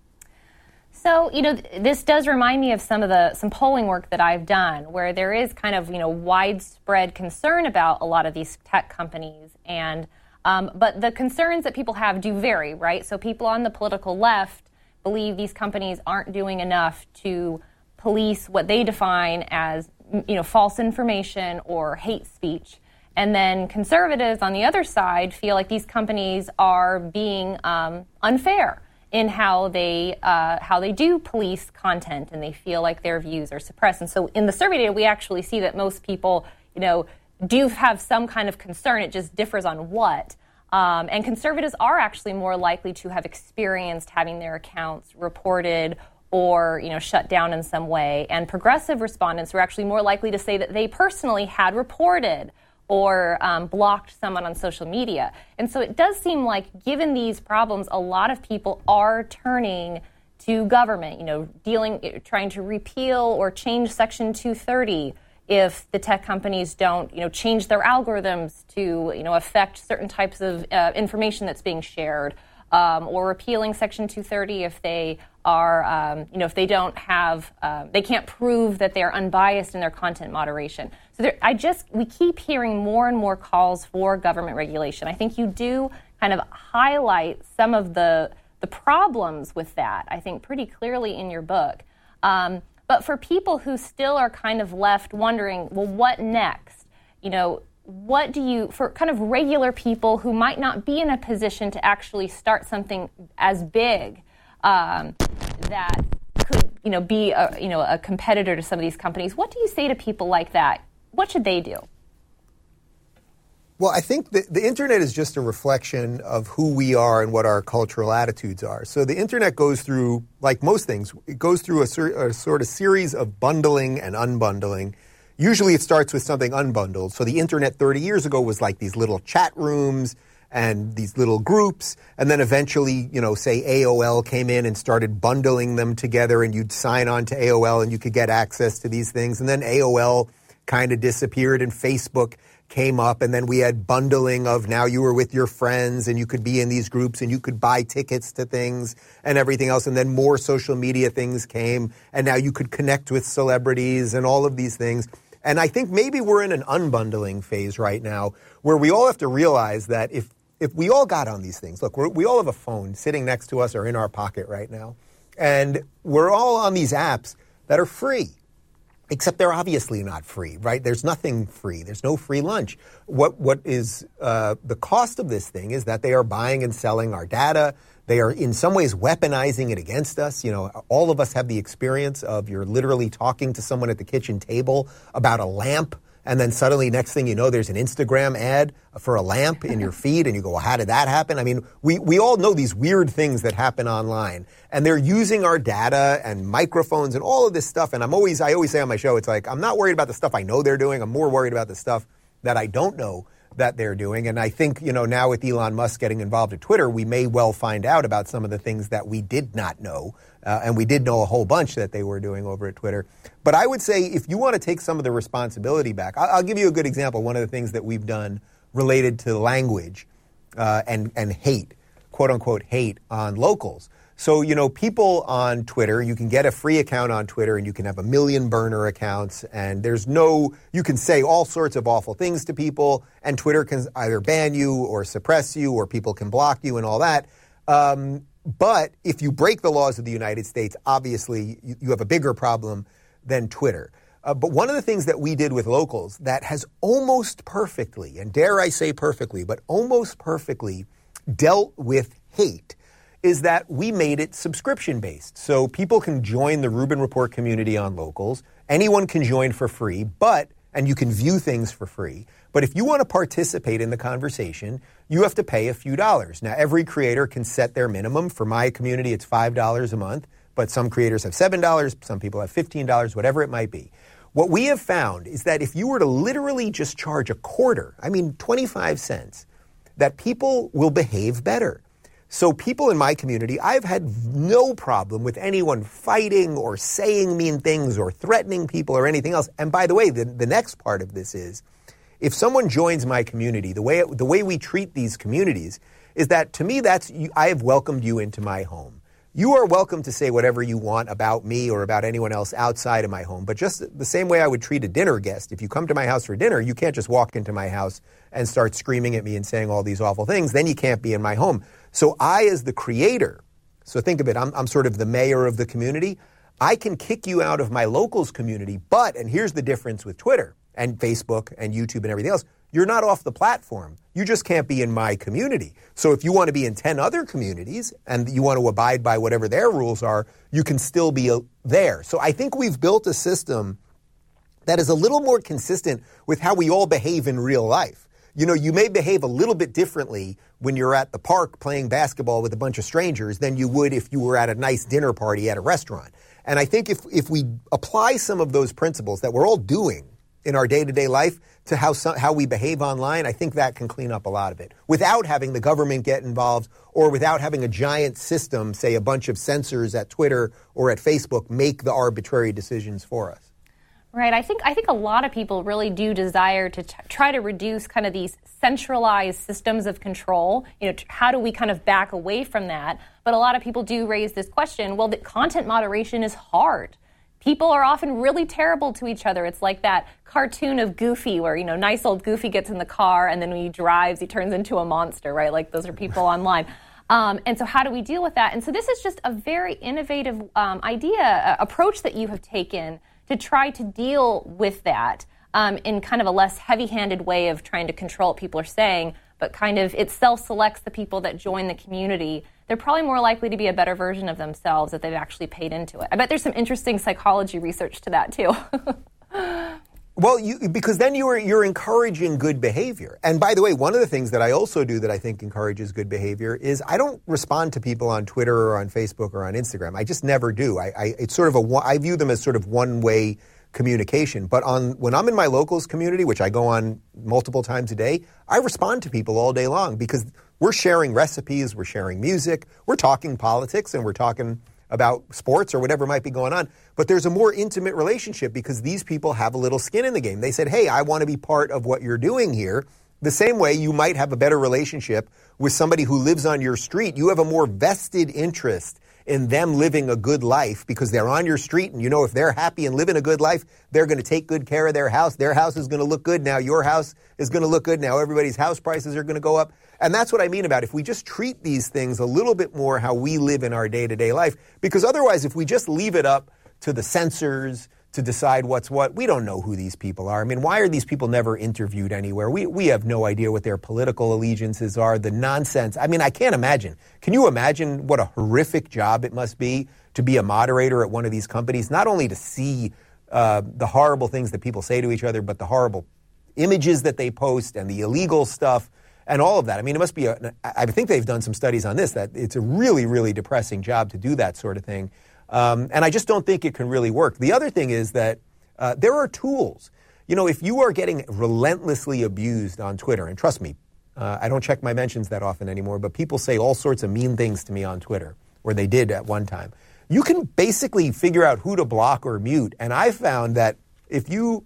So, you know, this does remind me of some of the some polling work that I've done where there is kind of, you know, widespread concern about a lot of these tech companies and um, but the concerns that people have do vary, right? So people on the political left believe these companies aren't doing enough to police what they define as, you know, false information or hate speech. And then conservatives on the other side feel like these companies are being um, unfair in how they uh, how they do police content, and they feel like their views are suppressed. And so, in the survey data, we actually see that most people, you know, do have some kind of concern. It just differs on what. Um, and conservatives are actually more likely to have experienced having their accounts reported or you know shut down in some way. And progressive respondents were actually more likely to say that they personally had reported or um, blocked someone on social media. And so it does seem like, given these problems, a lot of people are turning to government, you know, dealing, trying to repeal or change Section 230 if the tech companies don't, you know, change their algorithms to, you know, affect certain types of uh, information that's being shared, um, or repealing Section 230 if they are, um, you know, if they don't have, uh, they can't prove that they're unbiased in their content moderation. So there, I just, we keep hearing more and more calls for government regulation. I think you do kind of highlight some of the, the problems with that, I think, pretty clearly in your book. Um, but for people who still are kind of left wondering, well, what next? You know, what do you, for kind of regular people who might not be in a position to actually start something as big um, that could, you know, be a, you know, a competitor to some of these companies, what do you say to people like that? what should they do? Well, I think the, the internet is just a reflection of who we are and what our cultural attitudes are. So the internet goes through, like most things, it goes through a, ser- a sort of series of bundling and unbundling. Usually it starts with something unbundled. So the internet 30 years ago was like these little chat rooms and these little groups. And then eventually, you know, say AOL came in and started bundling them together and you'd sign on to AOL and you could get access to these things. And then AOL kind of disappeared and Facebook came up and then we had bundling of now you were with your friends and you could be in these groups and you could buy tickets to things and everything else and then more social media things came and now you could connect with celebrities and all of these things and I think maybe we're in an unbundling phase right now where we all have to realize that if if we all got on these things, look, we all have a phone sitting next to us or in our pocket right now, and we're all on these apps that are free. Except they're obviously not free, right? There's nothing free. There's no free lunch. What what is uh, the cost of this thing is that they are buying and selling our data. They are in some ways weaponizing it against us. You know, all of us have the experience of you're literally talking to someone at the kitchen table about a lamp and then suddenly next thing you know there's an instagram ad for a lamp in your feed and you go well how did that happen? I mean we, we all know these weird things that happen online and they're using our data and microphones and all of this stuff and i'm always i always say on my show it's like i'm not worried about the stuff i know they're doing. I'm more worried about the stuff that i don't know that they're doing. And I think, you know, now with Elon Musk getting involved at Twitter, we may well find out about some of the things that we did not know. Uh, and we did know a whole bunch that they were doing over at Twitter. But I would say if you want to take some of the responsibility back, I'll, I'll give you a good example. One of the things that we've done related to language uh, and, and hate, quote unquote hate on locals. So, you know, people on Twitter, you can get a free account on Twitter and you can have a million burner accounts and there's no, you can say all sorts of awful things to people and Twitter can either ban you or suppress you or people can block you and all that. Um, but if you break the laws of the United States, obviously you, you have a bigger problem than Twitter. Uh, but one of the things that we did with locals that has almost perfectly, and dare I say perfectly, but almost perfectly dealt with hate is that we made it subscription based. So people can join the Rubin Report community on locals. Anyone can join for free, but, and you can view things for free. But if you want to participate in the conversation, you have to pay a few dollars. Now, every creator can set their minimum. For my community, it's $5 a month, but some creators have $7, some people have $15, whatever it might be. What we have found is that if you were to literally just charge a quarter, I mean 25 cents, that people will behave better. So, people in my community, I've had no problem with anyone fighting or saying mean things or threatening people or anything else. And by the way, the, the next part of this is if someone joins my community, the way, the way we treat these communities is that to me, that's I have welcomed you into my home. You are welcome to say whatever you want about me or about anyone else outside of my home, but just the same way I would treat a dinner guest. If you come to my house for dinner, you can't just walk into my house and start screaming at me and saying all these awful things. Then you can't be in my home. So I, as the creator, so think of it, I'm, I'm sort of the mayor of the community. I can kick you out of my locals community, but, and here's the difference with Twitter and Facebook and YouTube and everything else you're not off the platform. You just can't be in my community. So if you want to be in 10 other communities and you want to abide by whatever their rules are, you can still be uh, there. So I think we've built a system that is a little more consistent with how we all behave in real life. You know, you may behave a little bit differently when you're at the park playing basketball with a bunch of strangers than you would if you were at a nice dinner party at a restaurant. And I think if, if we apply some of those principles that we're all doing in our day to day life to how, some, how we behave online, I think that can clean up a lot of it without having the government get involved or without having a giant system, say a bunch of censors at Twitter or at Facebook, make the arbitrary decisions for us. Right. I think I think a lot of people really do desire to t- try to reduce kind of these centralized systems of control. You know, t- how do we kind of back away from that? But a lot of people do raise this question. Well, the content moderation is hard people are often really terrible to each other. It's like that cartoon of Goofy where, you know, nice old Goofy gets in the car and then when he drives, he turns into a monster, right? Like those are people online. Um, and so, how do we deal with that? And so, this is just a very innovative um, idea, uh, approach that you have taken to try to deal with that um, in kind of a less heavy handed way of trying to control what people are saying, but kind of it self selects the people that join the community they're probably more likely to be a better version of themselves if they've actually paid into it. I bet there's some interesting psychology research to that too. Well, you, because then you're you're encouraging good behavior. And by the way, one of the things that I also do that I think encourages good behavior is I don't respond to people on Twitter or on Facebook or on Instagram. I just never do. I, I it's sort of a I view them as sort of one way communication. But on when I'm in my locals community, which I go on multiple times a day, I respond to people all day long because we're sharing recipes, we're sharing music, we're talking politics, and we're talking about sports or whatever might be going on. But there's a more intimate relationship because these people have a little skin in the game. They said, hey, I want to be part of what you're doing here. The same way you might have a better relationship with somebody who lives on your street. You have a more vested interest in them living a good life because they're on your street and you know if they're happy and living a good life, they're going to take good care of their house. Their house is going to look good now. Your house is going to look good now. Everybody's house prices are going to go up. And that's what I mean about if we just treat these things a little bit more how we live in our day to day life. Because otherwise, if we just leave it up to the censors, to decide what's what. We don't know who these people are. I mean, why are these people never interviewed anywhere? We, we have no idea what their political allegiances are, the nonsense. I mean, I can't imagine. Can you imagine what a horrific job it must be to be a moderator at one of these companies? Not only to see uh, the horrible things that people say to each other, but the horrible images that they post and the illegal stuff and all of that. I mean, it must be a, I think they've done some studies on this, that it's a really, really depressing job to do that sort of thing. Um, and I just don't think it can really work. The other thing is that uh, there are tools. You know, if you are getting relentlessly abused on Twitter, and trust me, uh, I don't check my mentions that often anymore, but people say all sorts of mean things to me on Twitter, or they did at one time. You can basically figure out who to block or mute. And I found that if you,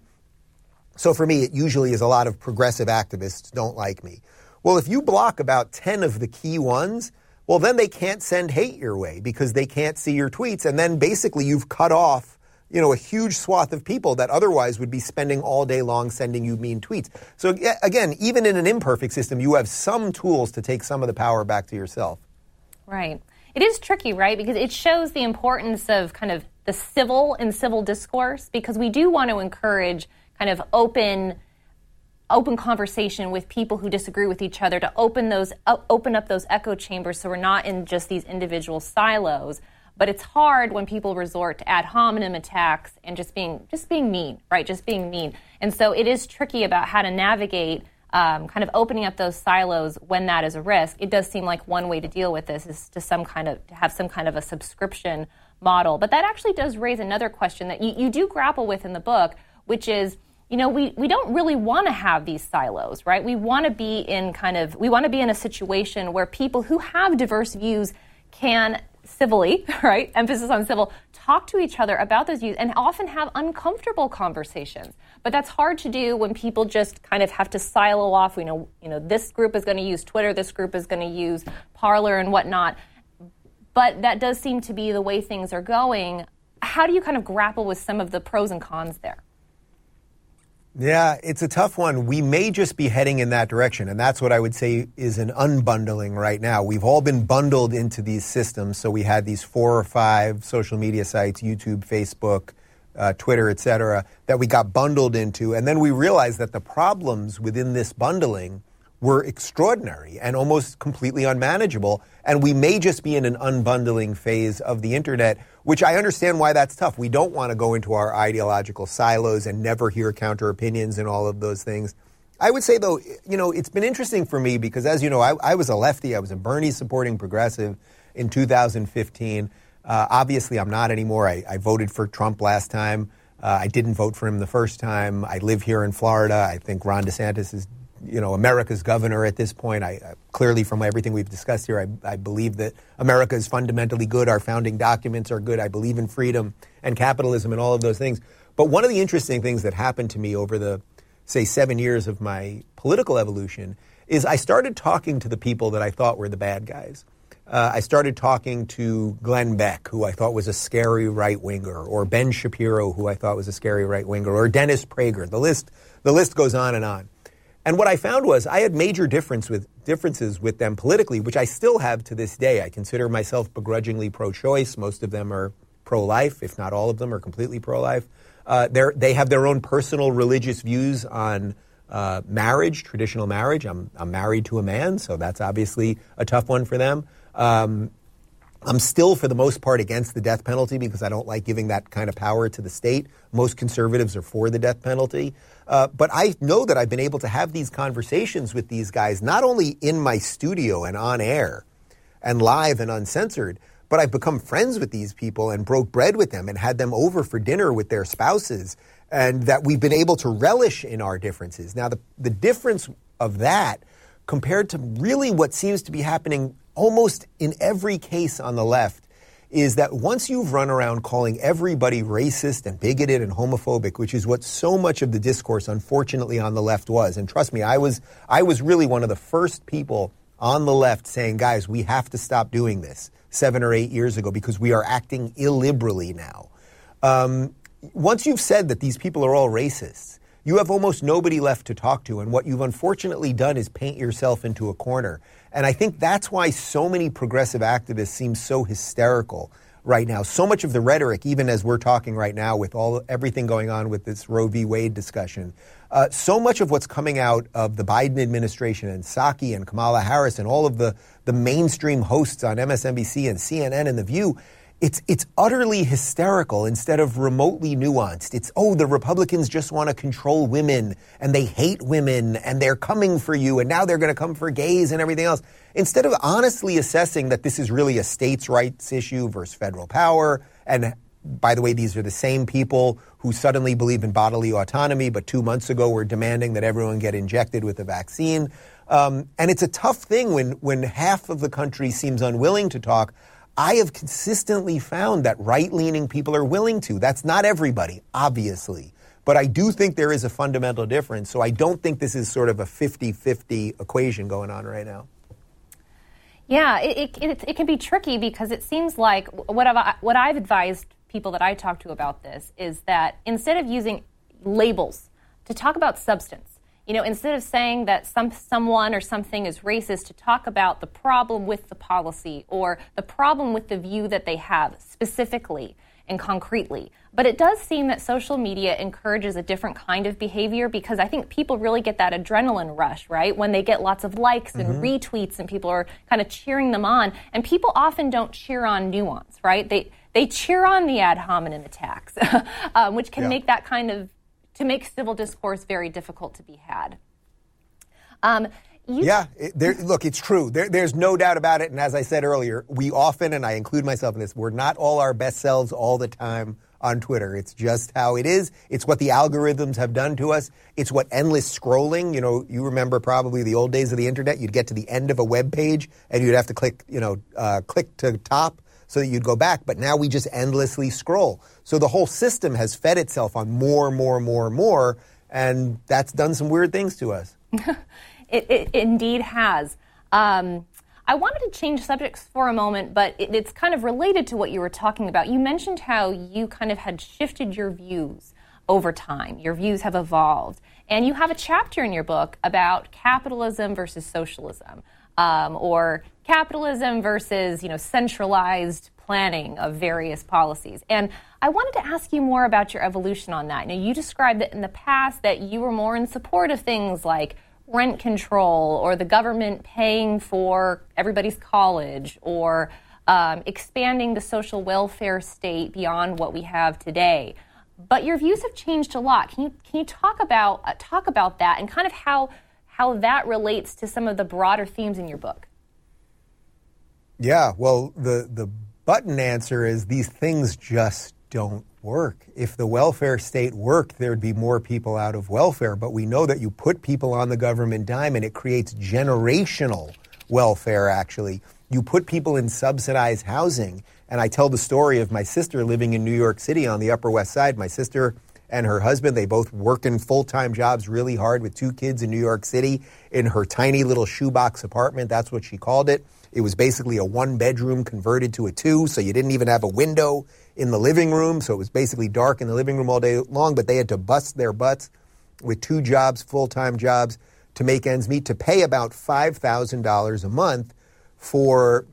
so for me, it usually is a lot of progressive activists don't like me. Well, if you block about 10 of the key ones, well, then they can't send hate your way because they can't see your tweets. And then basically you've cut off you know, a huge swath of people that otherwise would be spending all day long sending you mean tweets. So again, even in an imperfect system, you have some tools to take some of the power back to yourself. Right. It is tricky, right? Because it shows the importance of kind of the civil and civil discourse because we do want to encourage kind of open open conversation with people who disagree with each other to open those uh, open up those echo chambers so we're not in just these individual silos. But it's hard when people resort to ad hominem attacks and just being just being mean right? Just being mean. And so it is tricky about how to navigate um, kind of opening up those silos when that is a risk. It does seem like one way to deal with this is to some kind of to have some kind of a subscription model. But that actually does raise another question that you, you do grapple with in the book which is you know, we, we don't really want to have these silos, right? We want to be in kind of, we want to be in a situation where people who have diverse views can civilly, right? Emphasis on civil, talk to each other about those views and often have uncomfortable conversations. But that's hard to do when people just kind of have to silo off. We know, you know, this group is going to use Twitter, this group is going to use Parler and whatnot. But that does seem to be the way things are going. How do you kind of grapple with some of the pros and cons there? Yeah, it's a tough one. We may just be heading in that direction. And that's what I would say is an unbundling right now. We've all been bundled into these systems. So we had these four or five social media sites YouTube, Facebook, uh, Twitter, et cetera, that we got bundled into. And then we realized that the problems within this bundling were extraordinary and almost completely unmanageable. And we may just be in an unbundling phase of the internet, which I understand why that's tough. We don't want to go into our ideological silos and never hear counter opinions and all of those things. I would say, though, you know, it's been interesting for me because, as you know, I, I was a lefty. I was a Bernie supporting progressive in 2015. Uh, obviously, I'm not anymore. I, I, voted for Trump last time. Uh, I didn't vote for him the first time. I live here in Florida. I think Ron DeSantis is you know, America's governor at this point. I, I clearly, from everything we've discussed here, I, I, believe that America is fundamentally good. Our founding documents are good. I believe in freedom and capitalism and all of those things. But one of the interesting things that happened to me over the, say, seven years of my political evolution is I started talking to the people that I thought were the bad guys. Uh, I started talking to Glenn Beck, who I thought was a scary right winger, or Ben Shapiro, who I thought was a scary right winger, or Dennis Prager. The list, the list goes on and on. And what I found was I had major difference with, differences with them politically, which I still have to this day. I consider myself begrudgingly pro choice. Most of them are pro life, if not all of them are completely pro life. Uh, they have their own personal religious views on uh, marriage, traditional marriage. I'm, I'm, married to a man, so that's obviously a tough one for them. Um, I'm still, for the most part, against the death penalty because I don't like giving that kind of power to the state. Most conservatives are for the death penalty. Uh, but I know that I've been able to have these conversations with these guys, not only in my studio and on air and live and uncensored, but I've become friends with these people and broke bread with them and had them over for dinner with their spouses, and that we've been able to relish in our differences. Now, the, the difference of that compared to really what seems to be happening almost in every case on the left is that once you've run around calling everybody racist and bigoted and homophobic, which is what so much of the discourse unfortunately on the left was, and trust me, I was I was really one of the first people on the left saying, guys, we have to stop doing this seven or eight years ago because we are acting illiberally now. Um, once you've said that these people are all racists, you have almost nobody left to talk to. And what you've unfortunately done is paint yourself into a corner. And I think that's why so many progressive activists seem so hysterical right now. So much of the rhetoric, even as we're talking right now with all everything going on with this Roe v. Wade discussion, uh, so much of what's coming out of the Biden administration and Psaki and Kamala Harris and all of the, the mainstream hosts on MSNBC and CNN and The View it's it's utterly hysterical instead of remotely nuanced. It's oh the Republicans just want to control women and they hate women and they're coming for you and now they're going to come for gays and everything else. Instead of honestly assessing that this is really a states' rights issue versus federal power and by the way, these are the same people who suddenly believe in bodily autonomy, but two months ago were demanding that everyone get injected with a vaccine. Um, and it's a tough thing when, when half of the country seems unwilling to talk. I have consistently found that right leaning people are willing to. That's not everybody, obviously. But I do think there is a fundamental difference. So I don't think this is sort of a 50 50 equation going on right now. Yeah, it, it, it, can be tricky because it seems like what I've, what I've advised people that I talk to about this is that instead of using labels to talk about substance, you know, instead of saying that some someone or something is racist, to talk about the problem with the policy or the problem with the view that they have specifically and concretely. But it does seem that social media encourages a different kind of behavior because I think people really get that adrenaline rush, right? When they get lots of likes and mm-hmm. retweets and people are kind of cheering them on. And people often don't cheer on nuance, right? They they cheer on the ad hominem attacks, um, which can yeah. make that kind of to make civil discourse very difficult to be had. Um, yeah, it, there, look, it's true. There, there's no doubt about it. And as I said earlier, we often, and I include myself in this, we're not all our best selves all the time on Twitter. It's just how it is. It's what the algorithms have done to us. It's what endless scrolling, you know, you remember probably the old days of the internet. You'd get to the end of a web page and you'd have to click, you know, uh, click to top so that you'd go back. But now we just endlessly scroll. So the whole system has fed itself on more, more, more, more, and that's done some weird things to us. it, it, indeed has. Um, I wanted to change subjects for a moment, but it, it's kind of related to what you were talking about. You mentioned how you kind of had shifted your views over time. Your views have evolved. And you have a chapter in your book about capitalism versus socialism, um, or capitalism versus you know centralized planning of various policies. And I wanted to ask you more about your evolution on that. Now, you described that in the past that you were more in support of things like rent control or the government paying for everybody's college or um, expanding the social welfare state beyond what we have today. But your views have changed a lot. Can you can you talk about uh, talk about that and kind of how how that relates to some of the broader themes in your book? Yeah, well, the the button answer is these things just don't work. If the welfare state worked, there'd be more people out of welfare. But we know that you put people on the government dime and it creates generational welfare, actually. You put people in subsidized housing. And I tell the story of my sister living in New York City on the Upper West Side. My sister and her husband, they both work in full time jobs really hard with two kids in New York City in her tiny little shoebox apartment. That's what she called it. It was basically a one bedroom converted to a two, so you didn't even have a window in the living room, so it was basically dark in the living room all day long, but they had to bust their butts with two jobs, full time jobs, to make ends meet, to pay about $5,000 a month for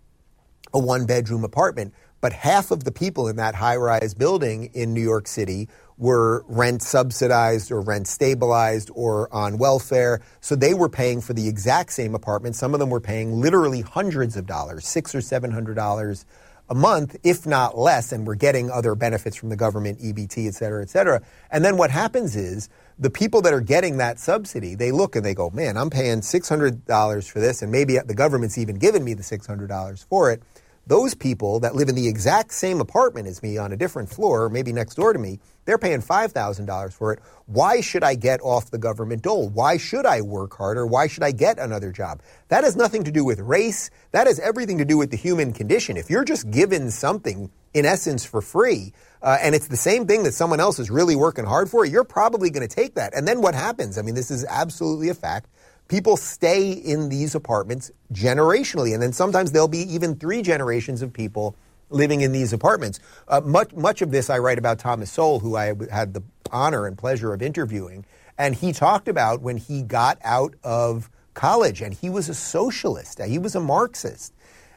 a one bedroom apartment. But half of the people in that high rise building in New York City were rent subsidized or rent stabilized or on welfare. So they were paying for the exact same apartment. Some of them were paying literally hundreds of dollars, six or seven hundred dollars a month, if not less, and we're getting other benefits from the government, EBT, et cetera, et cetera. And then what happens is the people that are getting that subsidy, they look and they go, man, I'm paying $600 for this, and maybe the government's even given me the $600 for it. Those people that live in the exact same apartment as me on a different floor, maybe next door to me, they're paying $5,000 for it. Why should I get off the government dole? Why should I work harder? Why should I get another job? That has nothing to do with race. That has everything to do with the human condition. If you're just given something, in essence, for free, uh, and it's the same thing that someone else is really working hard for, you're probably going to take that. And then what happens? I mean, this is absolutely a fact people stay in these apartments generationally, and then sometimes there'll be even three generations of people living in these apartments. Uh, much much of this I write about Thomas Sowell, who I had the honor and pleasure of interviewing, and he talked about when he got out of college, and he was a socialist, he was a Marxist.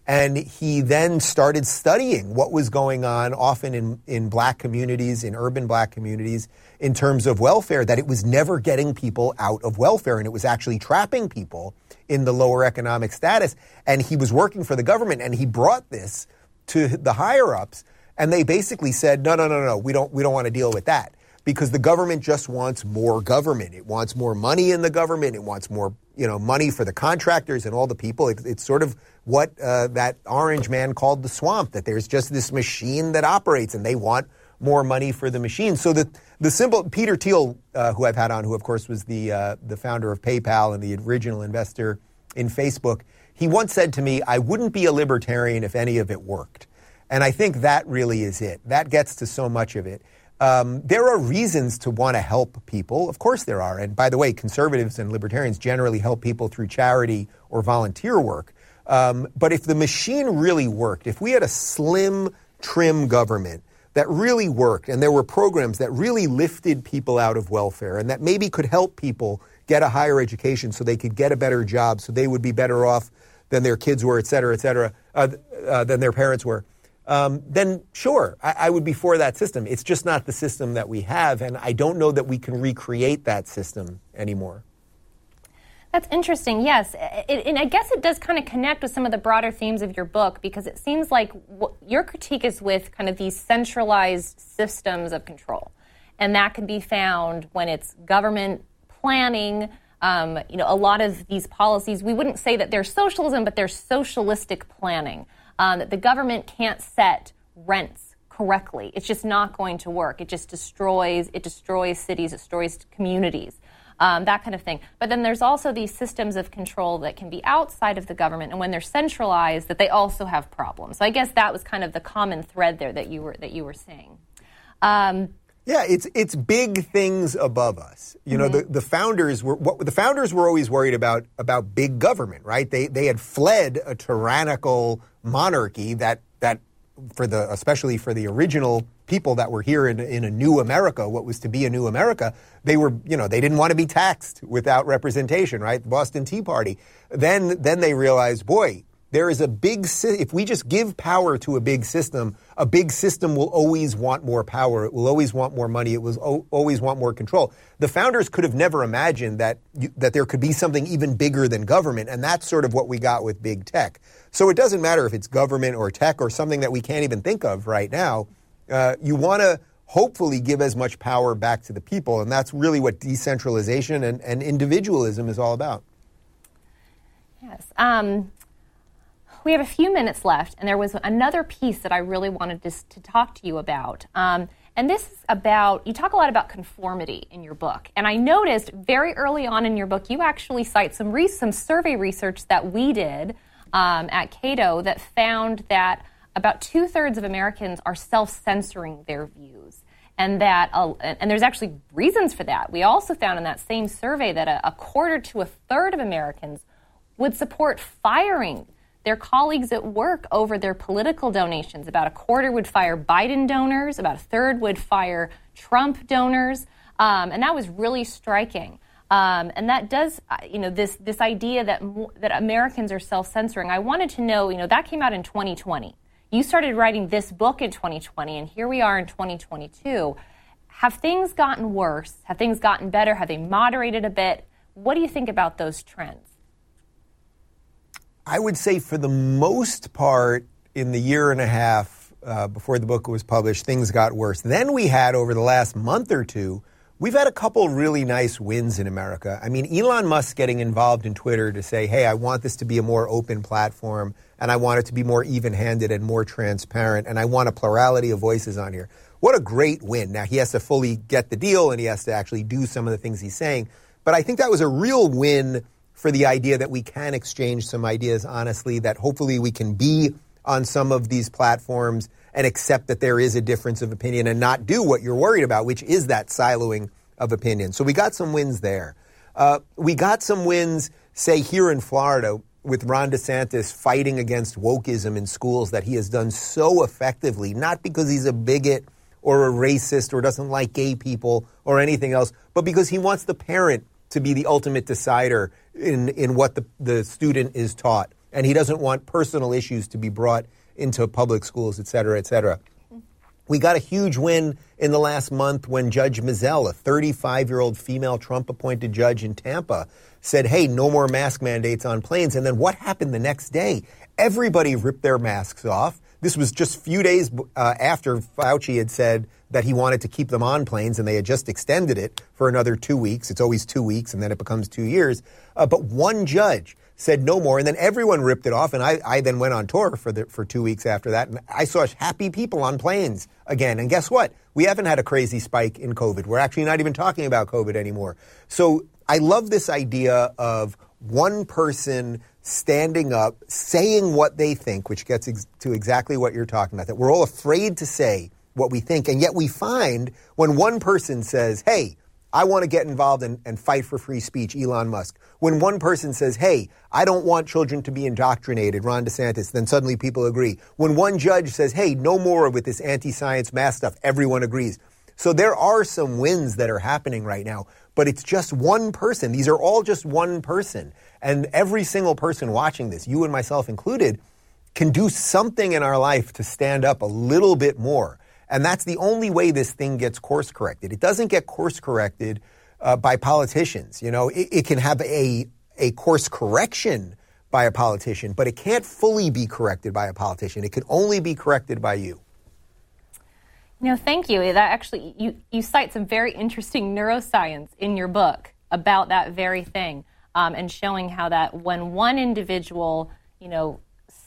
And he then started studying what was going on, often in, in black communities, in urban black communities, in terms of welfare, that it was never getting people out of welfare and it was actually trapping people in the lower economic status. And he was working for the government and he brought this to the higher ups and they basically said, no, no, no, no, we don't, we don't want to deal with that because the government just wants more government. It wants more money in the government. It wants more, you know, money for the contractors and all the people. It, it's sort of what uh, that orange man called the swamp, that there's just this machine that operates and they want more money for the machine. So the, the simple, Peter Thiel, uh, who I've had on, who of course was the, uh, the founder of PayPal and the original investor in Facebook, he once said to me, I wouldn't be a libertarian if any of it worked. And I think that really is it. That gets to so much of it. Um, there are reasons to want to help people. Of course, there are. And by the way, conservatives and libertarians generally help people through charity or volunteer work. Um, but if the machine really worked, if we had a slim, trim government that really worked and there were programs that really lifted people out of welfare and that maybe could help people get a higher education so they could get a better job so they would be better off than their kids were, et cetera, et cetera, uh, uh, than their parents were, um, then sure, I, I, would be for that system. It's just not the system that we have, and I don't know that we can recreate that system anymore. That's interesting, yes. It, and I guess it does kind of connect with some of the broader themes of your book because it seems like your critique is with kind of these centralized systems of control. And that can be found when it's government planning. Um, you know, a lot of these policies, we wouldn't say that they're socialism, but they're socialistic planning. Um, that the government can't set rents correctly. It's just not going to work. It just destroys. It destroys cities. It destroys communities um, that kind of thing. But then there's also these systems of control that can be outside of the government, and when they're centralized, that they also have problems. So I guess that was kind of the common thread there that you were that you were saying. Um, yeah, it's it's big things above us. You know, mm-hmm. the, the founders were what the founders were always worried about about big government, right? They they had fled a tyrannical monarchy that that for the especially for the original people that were here in, in a new America, what was to be a new America, they were, you know, they didn't want to be taxed without representation, right? The Boston Tea Party. Then, then they realized, boy, there is a big, if we just give power to a big system, a big system will always want more power. It will always want more money. It will always want more control. The founders could have never imagined that, that there could be something even bigger than government. And that's sort of what we got with big tech. So it doesn't matter if it's government or tech or something that we can't even think of right now. Uh, you want to hopefully give as much power back to the people. And that's really what decentralization and, and individualism is all about. Yes. Um, we have a few minutes left, and there was another piece that I really wanted to, to talk to you about. Um, and this is about, you talk a lot about conformity in your book. And I noticed very early on in your book, you actually cite some, re- some survey research that we did um, at Cato that found that about two thirds of Americans are self censoring their views. And that, uh, and there's actually reasons for that. We also found in that same survey that a, a quarter to a third of Americans would support firing their colleagues at work over their political donations. About a quarter would fire Biden donors, about a third would fire Trump donors. Um, and that was really striking. Um, and that does, uh, you know, this this idea that that Americans are self-censoring. I wanted to know, you know, that came out in 2020. You started writing this book in 2020, and here we are in 2022. Have things gotten worse? Have things gotten better? Have they moderated a bit? What do you think about those trends? I would say, for the most part, in the year and a half uh, before the book was published, things got worse. Then we had, over the last month or two, We've had a couple really nice wins in America. I mean, Elon Musk getting involved in Twitter to say, hey, I want this to be a more open platform and I want it to be more even handed and more transparent and I want a plurality of voices on here. What a great win. Now, he has to fully get the deal and he has to actually do some of the things he's saying. But I think that was a real win for the idea that we can exchange some ideas honestly, that hopefully we can be on some of these platforms and accept that there is a difference of opinion and not do what you're worried about, which is that siloing of opinion. So we got some wins there. Uh, we got some wins, say, here in Florida with Ron DeSantis fighting against wokeism in schools that he has done so effectively, not because he's a bigot or a racist or doesn't like gay people or anything else, but because he wants the parent to be the ultimate decider in, in what the, the student is taught. And he doesn't want personal issues to be brought into public schools, et cetera, et cetera. We got a huge win in the last month when Judge Mizelle, a 35 year old female Trump appointed judge in Tampa, said, hey, no more mask mandates on planes. And then what happened the next day? Everybody ripped their masks off. This was just a few days uh, after Fauci had said that he wanted to keep them on planes, and they had just extended it for another two weeks. It's always two weeks, and then it becomes two years. Uh, but one judge said no more, and then everyone ripped it off. And I, I then went on tour for the, for two weeks after that, and I saw happy people on planes again. And guess what? We haven't had a crazy spike in COVID. We're actually not even talking about COVID anymore. So I love this idea of one person standing up, saying what they think, which gets ex- to exactly what you're talking about. That we're all afraid to say what we think, and yet we find when one person says, "Hey." I want to get involved and, and fight for free speech, Elon Musk. When one person says, hey, I don't want children to be indoctrinated, Ron DeSantis, then suddenly people agree. When one judge says, hey, no more with this anti science mass stuff, everyone agrees. So there are some wins that are happening right now, but it's just one person. These are all just one person. And every single person watching this, you and myself included, can do something in our life to stand up a little bit more. And that's the only way this thing gets course corrected. It doesn't get course corrected uh, by politicians. You know, it, it can have a, a course correction by a politician, but it can't fully be corrected by a politician. It can only be corrected by you. No, thank you. That actually, you, you cite some very interesting neuroscience in your book about that very thing, um, and showing how that when one individual, you know,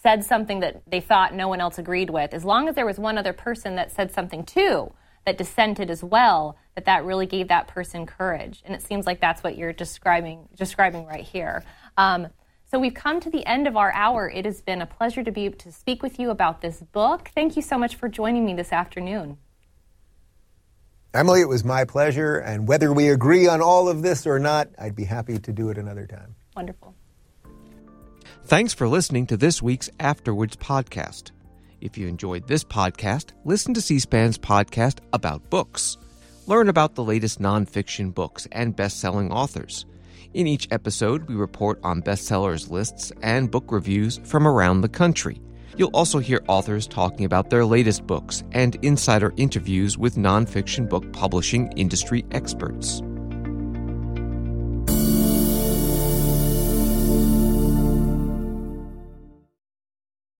said something that they thought no one else agreed with, as long as there was one other person that said something too that dissented as well, that that really gave that person courage. And it seems like that's what you're describing describing right here. Um, so we've come to the end of our hour. It has been a pleasure to be to speak with you about this book. Thank you so much for joining me this afternoon. Emily, it was my pleasure. And whether we agree on all of this or not, I'd be happy to do it another time. Wonderful. Thanks for listening to this week's After Words podcast. If you enjoyed this podcast, listen to C SPAN's podcast about books. Learn about the latest nonfiction books and best selling authors. In each episode, we report on bestsellers lists and book reviews from around the country. You'll also hear authors talking about their latest books and insider interviews with nonfiction book publishing industry experts.